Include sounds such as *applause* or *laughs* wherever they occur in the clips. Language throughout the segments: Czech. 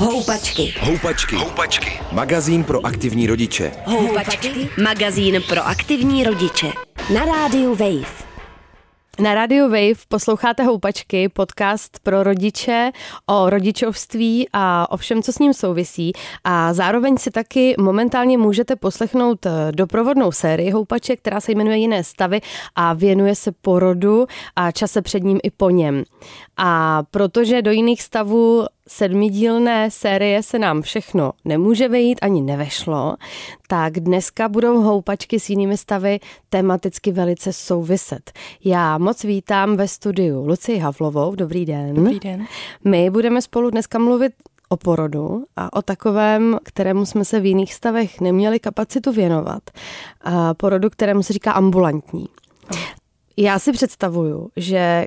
Houpačky. Houpačky. Houpačky. Magazín pro aktivní rodiče. Houpačky. Magazín pro aktivní rodiče. Na rádiu Wave. Na Radio Wave posloucháte Houpačky, podcast pro rodiče o rodičovství a o všem, co s ním souvisí. A zároveň si taky momentálně můžete poslechnout eh, doprovodnou sérii Houpaček, která se jmenuje Jiné stavy a věnuje se porodu a čase před ním i po něm. A protože do jiných stavů sedmidílné série se nám všechno nemůže vejít, ani nevešlo, tak dneska budou houpačky s jinými stavy tematicky velice souviset. Já moc vítám ve studiu Lucii Havlovou. Dobrý den. Dobrý den. My budeme spolu dneska mluvit o porodu a o takovém, kterému jsme se v jiných stavech neměli kapacitu věnovat. A porodu, kterému se říká ambulantní. Já si představuju, že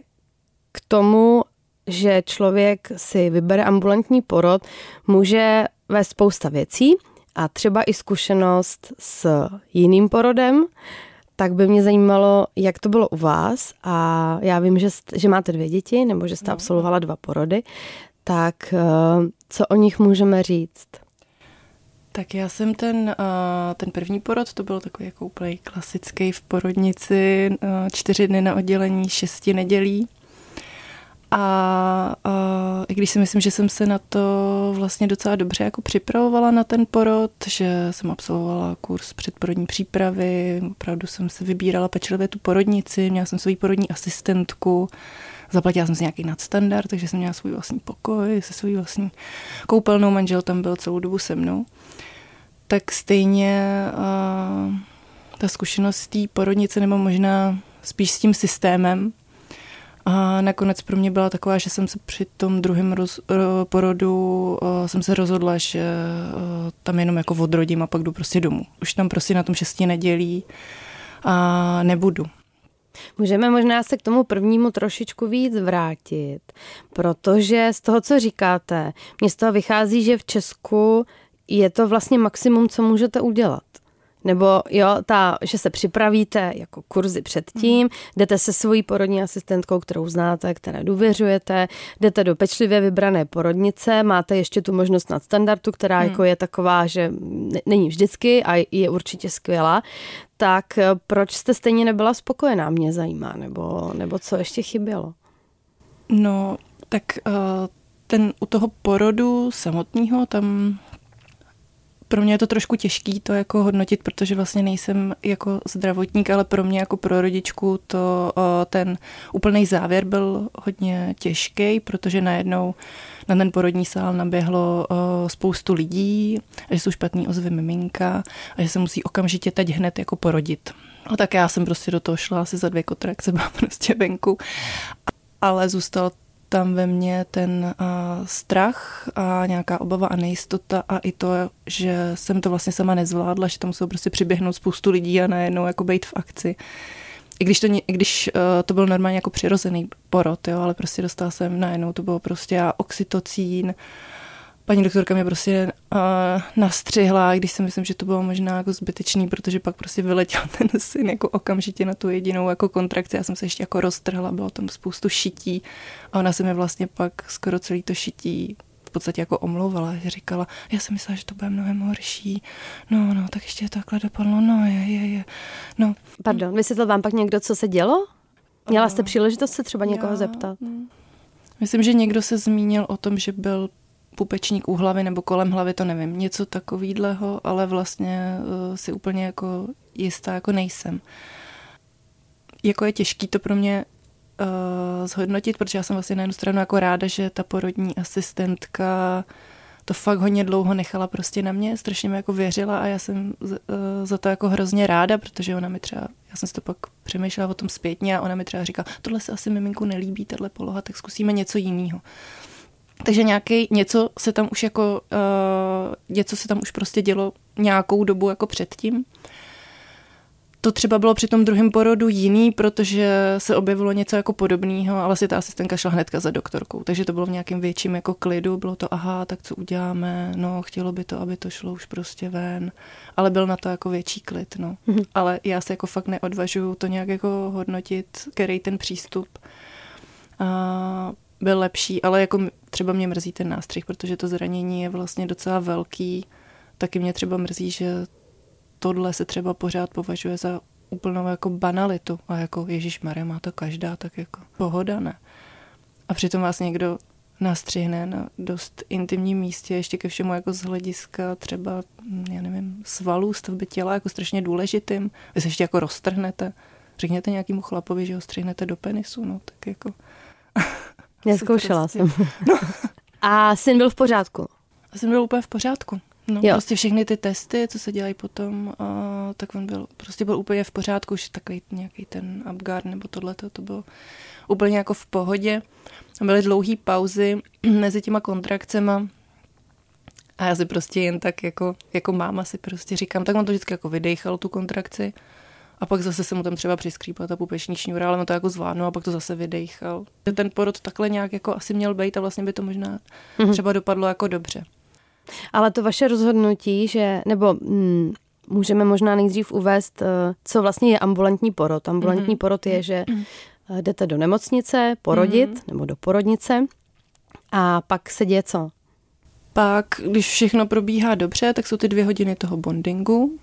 k tomu, že člověk si vybere ambulantní porod, může vést spousta věcí a třeba i zkušenost s jiným porodem, tak by mě zajímalo, jak to bylo u vás. A já vím, že, že máte dvě děti, nebo že jste no. absolvovala dva porody, tak eh, co o nich můžeme říct? Tak já jsem ten, eh, ten první porod, to byl takový jako úplně klasický v porodnici, eh, čtyři dny na oddělení, šesti nedělí. A, a i když si myslím, že jsem se na to vlastně docela dobře jako připravovala na ten porod, že jsem absolvovala kurz předporodní přípravy, opravdu jsem se vybírala pečlivě tu porodnici, měla jsem svou porodní asistentku, zaplatila jsem si nějaký nadstandard, takže jsem měla svůj vlastní pokoj se svou vlastní koupelnou, manžel tam byl celou dobu se mnou. Tak stejně a, ta zkušenost té porodnice, nebo možná spíš s tím systémem, a nakonec pro mě byla taková, že jsem se při tom druhém roz, porodu uh, jsem se rozhodla, že uh, tam jenom jako odrodím a pak jdu prostě domů. Už tam prostě na tom šesti nedělí a nebudu. Můžeme možná se k tomu prvnímu trošičku víc vrátit, protože z toho, co říkáte, mě z toho vychází, že v Česku je to vlastně maximum, co můžete udělat. Nebo jo, ta, že se připravíte jako kurzy předtím, mm. jdete se svojí porodní asistentkou, kterou znáte, které důvěřujete, jdete do pečlivě vybrané porodnice, máte ještě tu možnost nadstandardu, která mm. jako je taková, že není vždycky a je určitě skvělá. Tak eh, proč jste stejně nebyla spokojená, mě zajímá, nebo, nebo co ještě chybělo? No, tak uh, ten u toho porodu samotného tam pro mě je to trošku těžký to jako hodnotit, protože vlastně nejsem jako zdravotník, ale pro mě jako pro rodičku to ten úplný závěr byl hodně těžký, protože najednou na ten porodní sál naběhlo spoustu lidí, a že jsou špatný ozvy miminka a že se musí okamžitě teď hned jako porodit. A tak já jsem prostě do toho šla asi za dvě kontrakce, *laughs* byla prostě venku. Ale zůstal tam ve mně ten uh, strach a nějaká obava a nejistota a i to, že jsem to vlastně sama nezvládla, že tam muselo prostě přiběhnout spoustu lidí a najednou jako být v akci. I když to, i když uh, to byl normálně jako přirozený porod, jo, ale prostě dostala jsem najednou, to bylo prostě oxytocín, uh, paní doktorka mě prostě uh, nastřihla, když si myslím, že to bylo možná jako zbytečný, protože pak prostě vyletěl *laughs* ten syn jako okamžitě na tu jedinou jako kontrakci. Já jsem se ještě jako roztrhla, bylo tam spoustu šití a ona se mi vlastně pak skoro celý to šití v podstatě jako omlouvala, že říkala, já jsem myslela, že to bude mnohem horší. No, no, tak ještě takhle dopadlo, no, je, je, je. No. Pardon, vysvětlil vám pak někdo, co se dělo? Měla jste příležitost se třeba někoho já, zeptat? Myslím, že někdo se zmínil o tom, že byl pupečník u hlavy nebo kolem hlavy, to nevím, něco takovýhleho, ale vlastně uh, si úplně jako jistá jako nejsem. Jako je těžký to pro mě uh, zhodnotit, protože já jsem vlastně na jednu stranu jako ráda, že ta porodní asistentka to fakt hodně dlouho nechala prostě na mě, strašně mi jako věřila a já jsem uh, za to jako hrozně ráda, protože ona mi třeba, já jsem si to pak přemýšlela o tom zpětně a ona mi třeba říká, tohle se asi miminku nelíbí, tahle poloha, tak zkusíme něco jiného. Takže nějaký něco se tam už jako, uh, něco se tam už prostě dělo nějakou dobu jako předtím. To třeba bylo při tom druhém porodu jiný, protože se objevilo něco jako podobného, ale si ta asistentka šla hnedka za doktorkou, takže to bylo v nějakém větším jako klidu, bylo to aha, tak co uděláme, no chtělo by to, aby to šlo už prostě ven, ale byl na to jako větší klid, no. Mm-hmm. Ale já se jako fakt neodvažuju to nějak jako hodnotit, který ten přístup. A byl lepší, ale jako třeba mě mrzí ten nástřih, protože to zranění je vlastně docela velký. Taky mě třeba mrzí, že tohle se třeba pořád považuje za úplnou jako banalitu a jako Ježíš Maria má to každá, tak jako pohoda, ne? A přitom vás někdo nastřihne na dost intimním místě, ještě ke všemu jako z hlediska třeba, já nevím, svalů, stavby těla, jako strašně důležitým. Vy se ještě jako roztrhnete. Řekněte nějakému chlapovi, že ho střihnete do penisu, no tak jako... Neskoušela prostě... jsem. No. *laughs* A syn byl v pořádku? Syn byl úplně v pořádku. No, jo. prostě všechny ty testy, co se dělají potom, uh, tak on byl, prostě byl úplně v pořádku, už takový nějaký ten Abgar nebo tohle, to bylo úplně jako v pohodě. Byly dlouhé pauzy *clears throat* mezi těma kontrakcema a já si prostě jen tak jako, jako máma si prostě říkám, tak on to vždycky jako vydechal tu kontrakci a pak zase se mu tam třeba přiskřípala ta pupeční šňůra, ale on to jako zvládnu a pak to zase vydechal. Ten porod takhle nějak jako asi měl být a vlastně by to možná mm-hmm. třeba dopadlo jako dobře. Ale to vaše rozhodnutí, že, nebo mm, můžeme možná nejdřív uvést, uh, co vlastně je ambulantní porod. Ambulantní mm-hmm. porod je, že uh, jdete do nemocnice porodit, mm-hmm. nebo do porodnice a pak se děje co? Pak, když všechno probíhá dobře, tak jsou ty dvě hodiny toho bondingu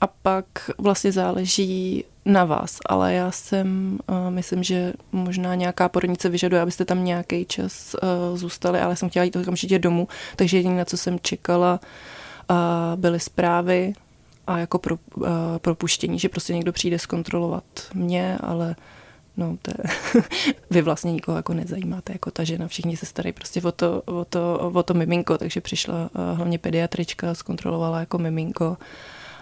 a pak vlastně záleží na vás, ale já jsem, uh, myslím, že možná nějaká porodnice vyžaduje, abyste tam nějaký čas uh, zůstali, ale jsem chtěla jít okamžitě domů, takže jediné, na co jsem čekala, uh, byly zprávy a jako pro, uh, propuštění, že prostě někdo přijde zkontrolovat mě, ale no to je, *laughs* vy vlastně nikoho jako nezajímáte, jako ta žena, všichni se starají prostě o to, o to, o to miminko, takže přišla uh, hlavně pediatrička, zkontrolovala jako miminko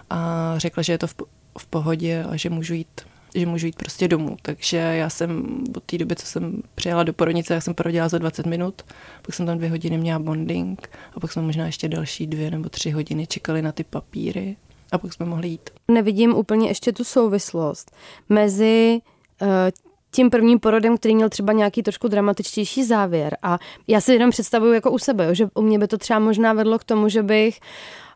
a řekla, že je to v, v pohodě a že můžu jít že můžu jít prostě domů. Takže já jsem od té doby, co jsem přijela do porodnice, já jsem porodila za 20 minut, pak jsem tam dvě hodiny měla bonding a pak jsme možná ještě další dvě nebo tři hodiny čekali na ty papíry a pak jsme mohli jít. Nevidím úplně ještě tu souvislost mezi uh, tím prvním porodem, který měl třeba nějaký trošku dramatičtější závěr. A já si jenom představuju jako u sebe, jo, že u mě by to třeba možná vedlo k tomu, že bych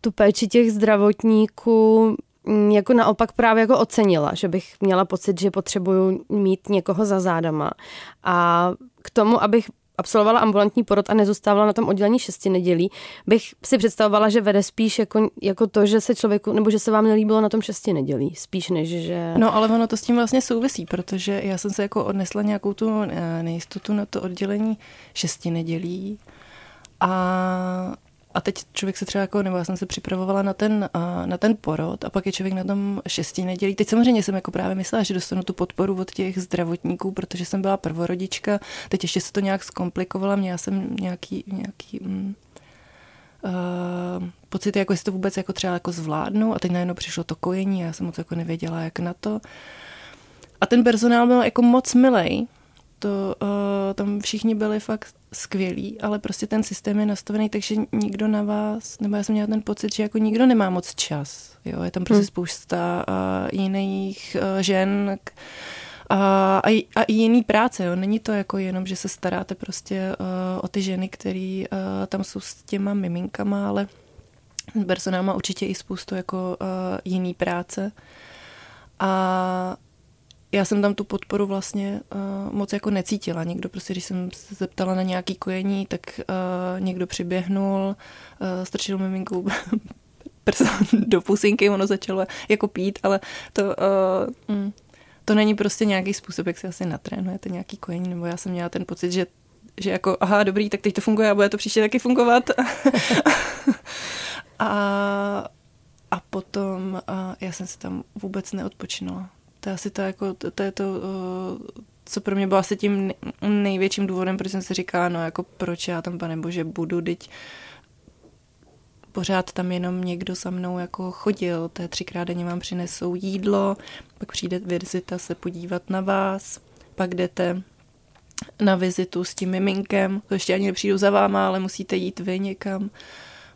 tu péči těch zdravotníků mm, jako naopak právě jako ocenila, že bych měla pocit, že potřebuju mít někoho za zádama. A k tomu, abych absolvovala ambulantní porod a nezůstávala na tom oddělení šesti nedělí, bych si představovala, že vede spíš jako, jako to, že se člověku, nebo že se vám nelíbilo na tom šesti nedělí, spíš než, že... No ale ono to s tím vlastně souvisí, protože já jsem se jako odnesla nějakou tu eh, nejistotu na to oddělení šesti nedělí a a teď člověk se třeba jako, nebo já jsem se připravovala na ten, na ten porod a pak je člověk na tom šesti nedělí. Teď samozřejmě jsem jako právě myslela, že dostanu tu podporu od těch zdravotníků, protože jsem byla prvorodička. Teď ještě se to nějak zkomplikovala, měla jsem nějaký, nějaký mm, uh, pocity, jako jestli to vůbec jako třeba jako zvládnu a teď najednou přišlo to kojení a já jsem moc jako nevěděla, jak na to. A ten personál byl jako moc milej, to uh, tam všichni byli fakt skvělí, ale prostě ten systém je nastavený, takže nikdo na vás, nebo já jsem měla ten pocit, že jako nikdo nemá moc čas. Jo? Je tam prostě hmm. spousta uh, jiných uh, žen a, a, a i jiný práce. Jo? Není to jako jenom, že se staráte prostě uh, o ty ženy, které uh, tam jsou s těma miminkama, ale personál má určitě i spoustu jako uh, jiný práce. A já jsem tam tu podporu vlastně uh, moc jako necítila. Někdo prostě, když jsem se zeptala na nějaký kojení, tak uh, někdo přiběhnul, uh, strčil miminku *laughs* prsa do pusinky, ono začalo jako pít, ale to, uh, mm, to není prostě nějaký způsob, jak si asi natrénujete nějaký kojení, nebo já jsem měla ten pocit, že že jako, aha, dobrý, tak teď to funguje a bude to příště taky fungovat. *laughs* a, a potom a já jsem se tam vůbec neodpočinula. To je asi to, jako, to, to je to, co pro mě bylo asi tím největším důvodem, proč jsem si říkala, no jako proč já tam, pane bože, budu, teď pořád tam jenom někdo za mnou jako chodil, je třikrát denně vám přinesou jídlo, pak přijde vizita se podívat na vás, pak jdete na vizitu s tím miminkem, to ještě ani nepřijdu za váma, ale musíte jít vy někam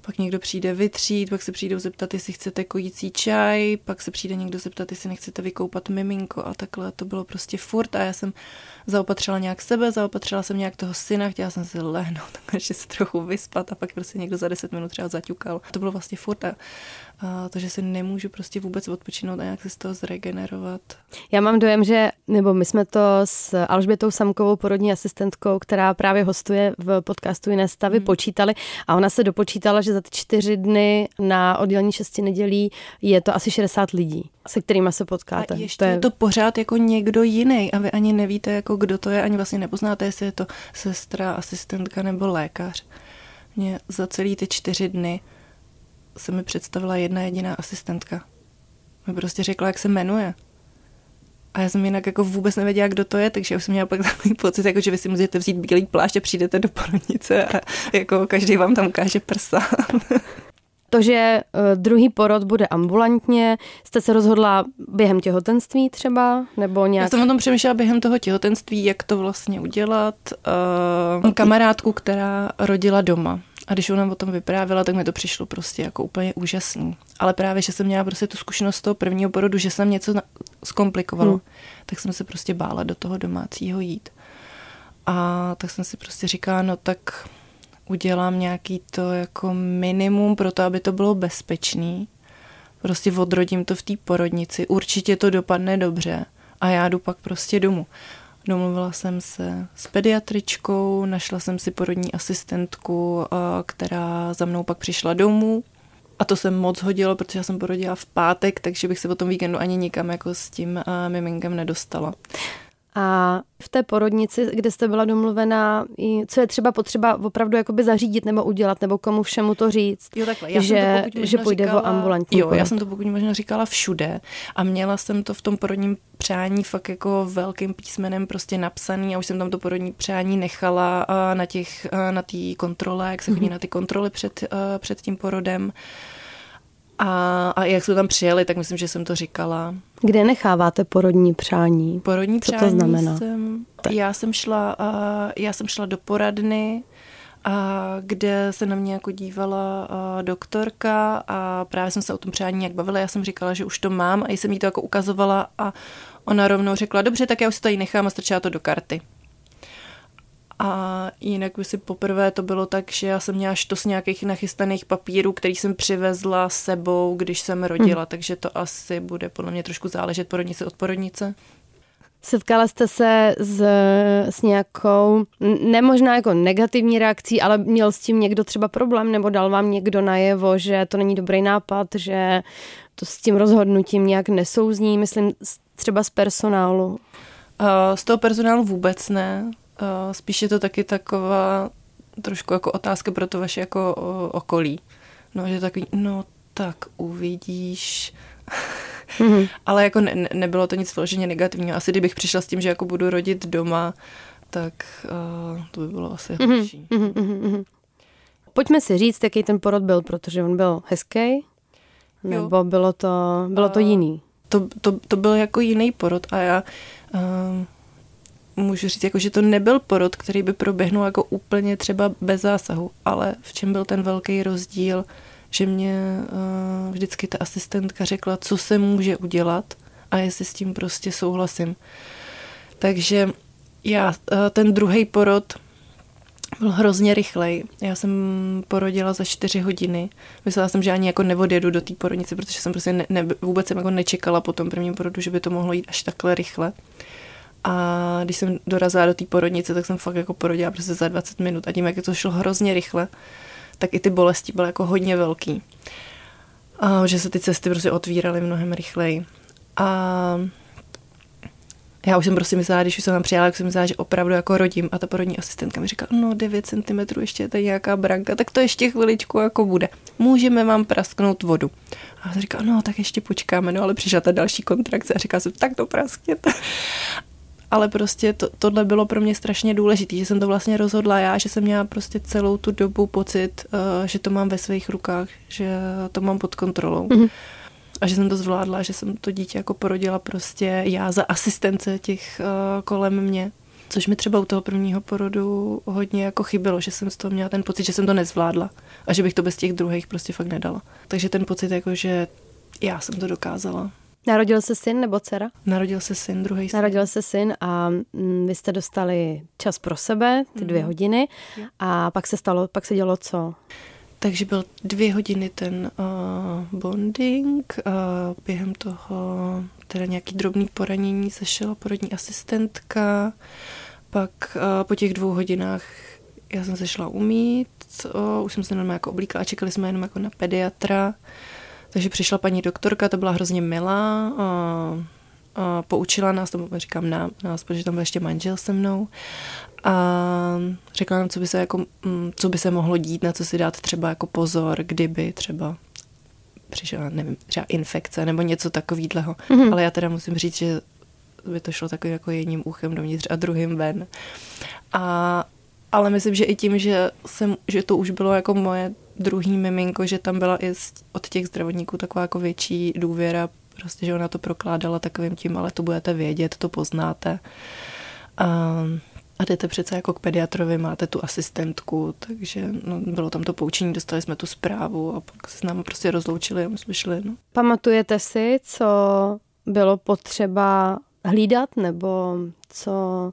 pak někdo přijde vytřít, pak se přijdou zeptat, jestli chcete kojící čaj, pak se přijde někdo zeptat, jestli nechcete vykoupat miminko a takhle to bylo prostě furt a já jsem zaopatřila nějak sebe, zaopatřila jsem nějak toho syna, chtěla jsem si lehnout, *laughs* takže se trochu vyspat a pak prostě někdo za 10 minut třeba zaťukal. To bylo vlastně furt a, a to, že si nemůžu prostě vůbec odpočinout a nějak se z toho zregenerovat. Já mám dojem, že, nebo my jsme to s Alžbětou Samkovou, porodní asistentkou, která právě hostuje v podcastu Jiné stavy, hmm. počítali a ona se dopočítala, že za ty čtyři dny na oddělení šesti nedělí je to asi 60 lidí, se kterými se potkáte. A ještě to je... je to pořád jako někdo jiný a vy ani nevíte, jako kdo to je, ani vlastně nepoznáte, jestli je to sestra, asistentka nebo lékař. Mě za celý ty čtyři dny se mi představila jedna jediná asistentka. Mi prostě řekla, jak se jmenuje. A já jsem jinak jako vůbec nevěděla, kdo to je, takže už jsem měla pak takový pocit, jako že vy si můžete vzít bílý plášť a přijdete do porodnice a jako každý vám tam ukáže prsa. *laughs* To, že uh, druhý porod bude ambulantně, jste se rozhodla během těhotenství třeba? Nebo nějak... Já jsem o tom přemýšlela během toho těhotenství, jak to vlastně udělat. Uh, kamarádku, která rodila doma. A když ona o tom vyprávěla, tak mi to přišlo prostě jako úplně úžasný. Ale právě, že jsem měla prostě tu zkušenost z toho prvního porodu, že jsem něco zkomplikovalo, hmm. tak jsem se prostě bála do toho domácího jít. A tak jsem si prostě říkala, no tak udělám nějaký to jako minimum pro to, aby to bylo bezpečný. Prostě odrodím to v té porodnici, určitě to dopadne dobře a já jdu pak prostě domů. Domluvila jsem se s pediatričkou, našla jsem si porodní asistentku, která za mnou pak přišla domů. A to se moc hodilo, protože já jsem porodila v pátek, takže bych se po tom víkendu ani nikam jako s tím miminkem nedostala. A v té porodnici, kde jste byla domluvená, co je třeba potřeba opravdu jakoby zařídit nebo udělat, nebo komu všemu to říct, jo, takhle. Já že, to že půjde říkala, o ambulantní Jo, porod. já jsem to pokud možná říkala všude a měla jsem to v tom porodním přání fakt jako velkým písmenem prostě napsaný a už jsem tam to porodní přání nechala na těch, na té kontrole, jak se chodí mm-hmm. na ty kontroly před, před tím porodem. A, a jak jsme tam přijeli, tak myslím, že jsem to říkala. Kde necháváte porodní přání? Porodní Co přání to znamená? Jsem, já, jsem šla, uh, já jsem šla do poradny, a kde se na mě jako dívala uh, doktorka a právě jsem se o tom přání nějak bavila. Já jsem říkala, že už to mám a jsem jí to jako ukazovala a ona rovnou řekla, dobře, tak já už si to tady nechám a strčila to do karty. A jinak by si poprvé to bylo tak, že já jsem měla štos nějakých nachystaných papírů, který jsem přivezla sebou, když jsem rodila, hmm. takže to asi bude podle mě trošku záležet porodnice od porodnice. Setkala jste se s, s nějakou, nemožná jako negativní reakcí, ale měl s tím někdo třeba problém, nebo dal vám někdo najevo, že to není dobrý nápad, že to s tím rozhodnutím nějak nesouzní, myslím třeba z personálu? Uh, z toho personálu vůbec ne. Uh, spíš je to taky taková trošku jako otázka pro to vaše jako okolí. No, že takový, no tak uvidíš. Mm-hmm. *laughs* Ale jako ne, nebylo to nic vloženě negativního. Asi kdybych přišla s tím, že jako budu rodit doma, tak uh, to by bylo asi mm-hmm. horší. Mm-hmm. Pojďme si říct, jaký ten porod byl, protože on byl hezký, nebo jo. bylo to, bylo to jiný? To, to, to byl jako jiný porod a já uh, můžu říct, jako, že to nebyl porod, který by proběhnul jako úplně třeba bez zásahu, ale v čem byl ten velký rozdíl, že mě uh, vždycky ta asistentka řekla, co se může udělat a jestli s tím prostě souhlasím. Takže já, uh, ten druhý porod byl hrozně rychlej. Já jsem porodila za čtyři hodiny. Myslela jsem, že ani jako neodjedu do té porodnice, protože jsem prostě ne, ne, vůbec jsem jako nečekala po tom prvním porodu, že by to mohlo jít až takhle rychle. A když jsem dorazila do té porodnice, tak jsem fakt jako porodila prostě za 20 minut. A tím, jak to šlo hrozně rychle, tak i ty bolesti byly jako hodně velký. A že se ty cesty prostě otvíraly mnohem rychleji. A já už jsem prostě myslela, když už jsem tam přijela, tak jsem myslela, že opravdu jako rodím. A ta porodní asistentka mi říká, no 9 cm ještě je tady nějaká branka, tak to ještě chviličku jako bude. Můžeme vám prasknout vodu. A jsem říká, no tak ještě počkáme, no ale přišla ta další kontrakce a říká jsem, tak to praskněte ale prostě to, tohle bylo pro mě strašně důležité, že jsem to vlastně rozhodla já, že jsem měla prostě celou tu dobu pocit, uh, že to mám ve svých rukách, že to mám pod kontrolou. Mm-hmm. A že jsem to zvládla, že jsem to dítě jako porodila prostě já za asistence těch uh, kolem mě. Což mi třeba u toho prvního porodu hodně jako chybělo, že jsem z toho měla ten pocit, že jsem to nezvládla a že bych to bez těch druhých prostě fakt nedala. Takže ten pocit jako, že já jsem to dokázala. Narodil se syn nebo dcera? Narodil se syn, druhý syn. Narodil se syn a mm, vy jste dostali čas pro sebe, ty dvě mm. hodiny a pak se stalo, pak se dělo co? Takže byl dvě hodiny ten uh, bonding, uh, během toho teda nějaký drobný poranění zašla porodní asistentka, pak uh, po těch dvou hodinách já jsem se šla umít, uh, už jsem se normálně jako oblíkla a čekali jsme jenom jako na pediatra, takže přišla paní doktorka, to byla hrozně milá, uh, a poučila nás, to říkám nám, nás, protože tam byl ještě manžel se mnou a řekla nám, co by se, jako, mm, co by se mohlo dít, na co si dát třeba jako pozor, kdyby třeba přišla, nevím, třeba infekce nebo něco takového. Mm-hmm. Ale já teda musím říct, že by to šlo takovým jako jedním uchem dovnitř a druhým ven. A, ale myslím, že i tím, že, jsem, že to už bylo jako moje druhý miminko, že tam byla i od těch zdravotníků taková jako větší důvěra, prostě, že ona to prokládala takovým tím, ale to budete vědět, to poznáte. A, a jdete přece jako k pediatrovi, máte tu asistentku, takže no, bylo tam to poučení, dostali jsme tu zprávu a pak se s námi prostě rozloučili a my jsme šli. No. Pamatujete si, co bylo potřeba hlídat, nebo co,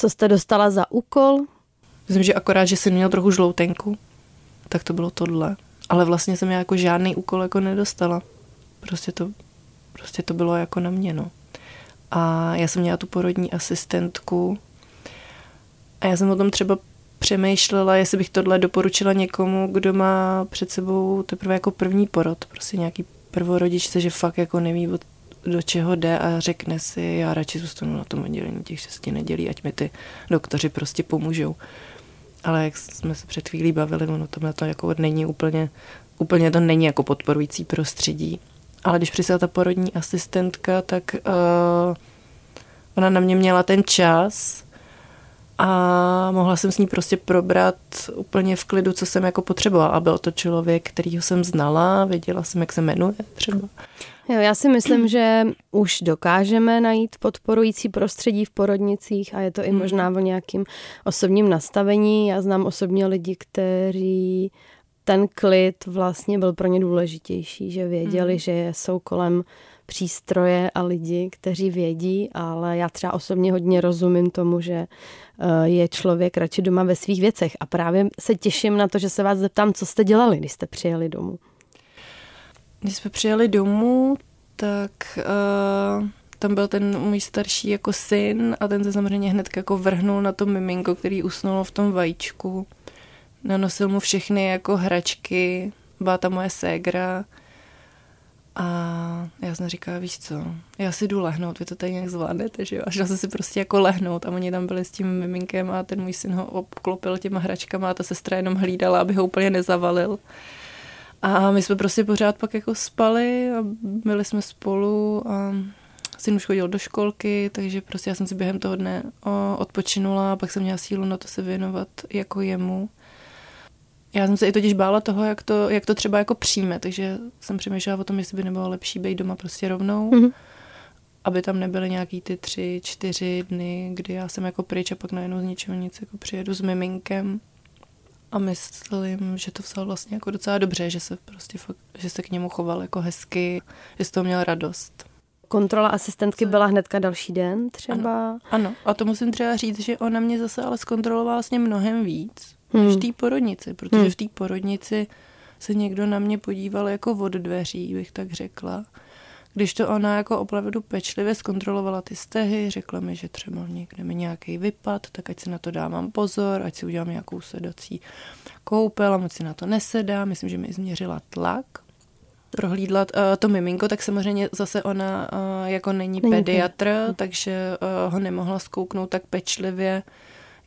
co jste dostala za úkol? Myslím, že akorát, že jsem měl trochu žloutenku, tak to bylo tohle. Ale vlastně jsem já jako žádný úkol jako nedostala. Prostě to, prostě to bylo jako na mě, no. A já jsem měla tu porodní asistentku, a já jsem o tom třeba přemýšlela, jestli bych tohle doporučila někomu, kdo má před sebou teprve jako první porod, prostě nějaký prvorodičce, že fakt jako neví, do čeho jde a řekne si, já radši zůstanu na tom oddělení těch šesti nedělí, ať mi ty doktoři prostě pomůžou. Ale jak jsme se před chvílí bavili, ono tohle to jako není úplně, úplně to není jako podporující prostředí. Ale když přišla ta porodní asistentka, tak uh, ona na mě měla ten čas, a mohla jsem s ní prostě probrat úplně v klidu, co jsem jako potřebovala. A byl to člověk, kterýho jsem znala, věděla jsem, jak se jmenuje třeba. Jo, já si myslím, že už dokážeme najít podporující prostředí v porodnicích a je to i hmm. možná o nějakým osobním nastavení. Já znám osobně lidi, kteří ten klid vlastně byl pro ně důležitější, že věděli, mm. že jsou kolem přístroje a lidi, kteří vědí, ale já třeba osobně hodně rozumím tomu, že eh, je člověk radši doma ve svých věcech a právě se těším na to, že se vás zeptám, co jste dělali, když jste přijeli domů. Když jsme přijeli domů, tak uh, tam byl ten můj starší jako syn a ten se samozřejmě hned jako vrhnul na to miminko, který usnulo v tom vajíčku. Nanosil mu všechny jako hračky, byla ta moje ségra a já jsem říkala, víš co, já si jdu lehnout, vy to tady nějak zvládnete, že jo? A šla jsem si prostě jako lehnout a oni tam byli s tím miminkem a ten můj syn ho obklopil těma hračkama a ta sestra jenom hlídala, aby ho úplně nezavalil. A my jsme prostě pořád pak jako spali a byli jsme spolu a syn už chodil do školky, takže prostě já jsem si během toho dne odpočinula a pak jsem měla sílu na to se věnovat jako jemu. Já jsem se i totiž bála toho, jak to, jak to třeba jako přijme, takže jsem přemýšlela o tom, jestli by nebylo lepší být doma prostě rovnou, mm-hmm. aby tam nebyly nějaký ty tři, čtyři dny, kdy já jsem jako pryč a pak najednou z ničeho nic jako přijedu s miminkem. A myslím, že to vzal vlastně jako docela dobře, že se prostě fakt, že se k němu choval jako hezky, že z toho měl radost. Kontrola asistentky byla hnedka další den třeba? Ano, ano. a to musím třeba říct, že ona mě zase ale zkontrolovala vlastně mnohem víc hmm. než v té porodnici, protože hmm. v té porodnici se někdo na mě podíval jako od dveří, bych tak řekla. Když to ona jako opravdu pečlivě zkontrolovala ty stehy, řekla mi, že třeba někde mi nějaký vypad, tak ať si na to dávám pozor, ať si udělám nějakou sedací koupel a moc si na to nesedá. Myslím, že mi změřila tlak, prohlídla uh, to miminko, tak samozřejmě zase ona uh, jako není, není pediatr, takže uh, ho nemohla zkouknout tak pečlivě,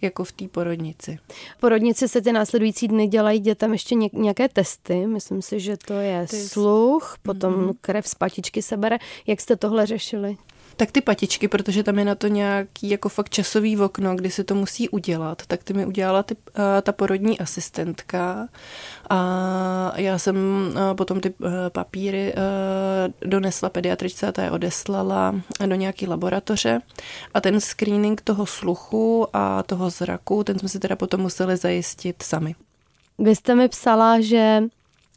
jako v té porodnici. V porodnici se ty následující dny dělají dětem ještě nějaké testy. Myslím si, že to je sluch, potom mm-hmm. krev z patičky se bere. Jak jste tohle řešili? Tak ty patičky, protože tam je na to nějaký jako fakt časový okno, kdy se to musí udělat, tak ty mi udělala ty, ta porodní asistentka a já jsem potom ty papíry donesla pediatričce a ta je odeslala do nějaký laboratoře a ten screening toho sluchu a toho zraku, ten jsme si teda potom museli zajistit sami. Vy jste mi psala, že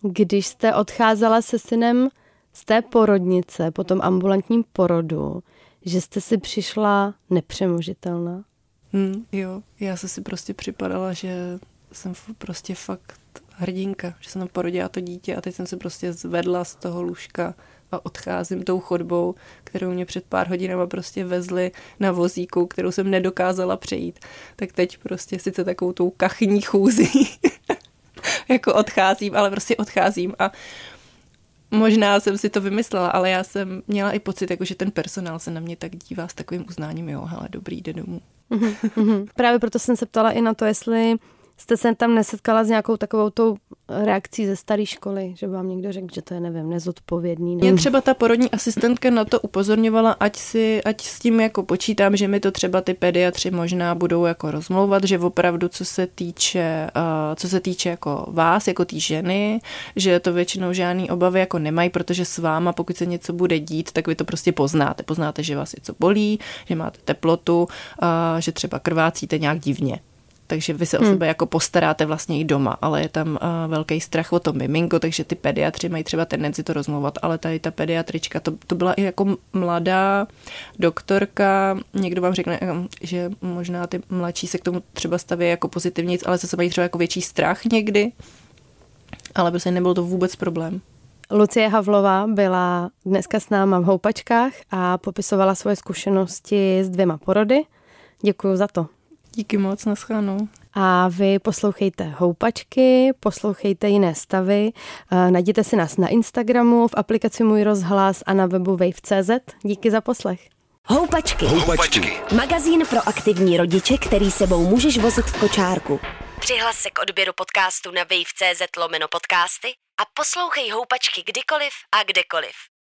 když jste odcházela se synem z té porodnice, po tom ambulantním porodu, že jste si přišla nepřemožitelná? Hmm, jo, já jsem si prostě připadala, že jsem prostě fakt hrdinka, že jsem tam porodila to dítě a teď jsem se prostě zvedla z toho lůžka a odcházím tou chodbou, kterou mě před pár hodinama prostě vezli na vozíku, kterou jsem nedokázala přejít. Tak teď prostě sice takovou tou kachní chůzí *laughs* jako odcházím, ale prostě odcházím a Možná jsem si to vymyslela, ale já jsem měla i pocit, jako, že ten personál se na mě tak dívá s takovým uznáním, jo, hele, dobrý, jde domů. Mm-hmm. Právě proto jsem se ptala i na to, jestli jste se tam nesetkala s nějakou takovou tou reakcí ze staré školy, že vám někdo řekl, že to je, nevím, nezodpovědný. Mě třeba ta porodní asistentka na to upozorňovala, ať, si, ať s tím jako počítám, že mi to třeba ty pediatři možná budou jako rozmlouvat, že opravdu co se týče, uh, co se týče jako vás, jako té ženy, že to většinou žádný obavy jako nemají, protože s váma, pokud se něco bude dít, tak vy to prostě poznáte. Poznáte, že vás něco bolí, že máte teplotu, uh, že třeba krvácíte nějak divně takže vy se o hmm. sebe jako postaráte vlastně i doma, ale je tam uh, velký strach o to miminko, takže ty pediatři mají třeba tendenci to rozmluvat, ale tady ta pediatrička, to, to byla i jako mladá doktorka, někdo vám řekne, že možná ty mladší se k tomu třeba staví jako pozitivně, ale zase mají třeba jako větší strach někdy, ale prostě nebyl to vůbec problém. Lucie Havlová byla dneska s náma v Houpačkách a popisovala svoje zkušenosti s dvěma porody. Děkuji za to. Díky moc, naschledanou. A vy poslouchejte Houpačky, poslouchejte jiné stavy, eh, najděte si nás na Instagramu, v aplikaci Můj rozhlas a na webu wave.cz. Díky za poslech. Houpačky. Houpačky. Magazín pro aktivní rodiče, který sebou můžeš vozit v kočárku. Přihlas se k odběru podcastu na wave.cz lomeno podcasty a poslouchej Houpačky kdykoliv a kdekoliv.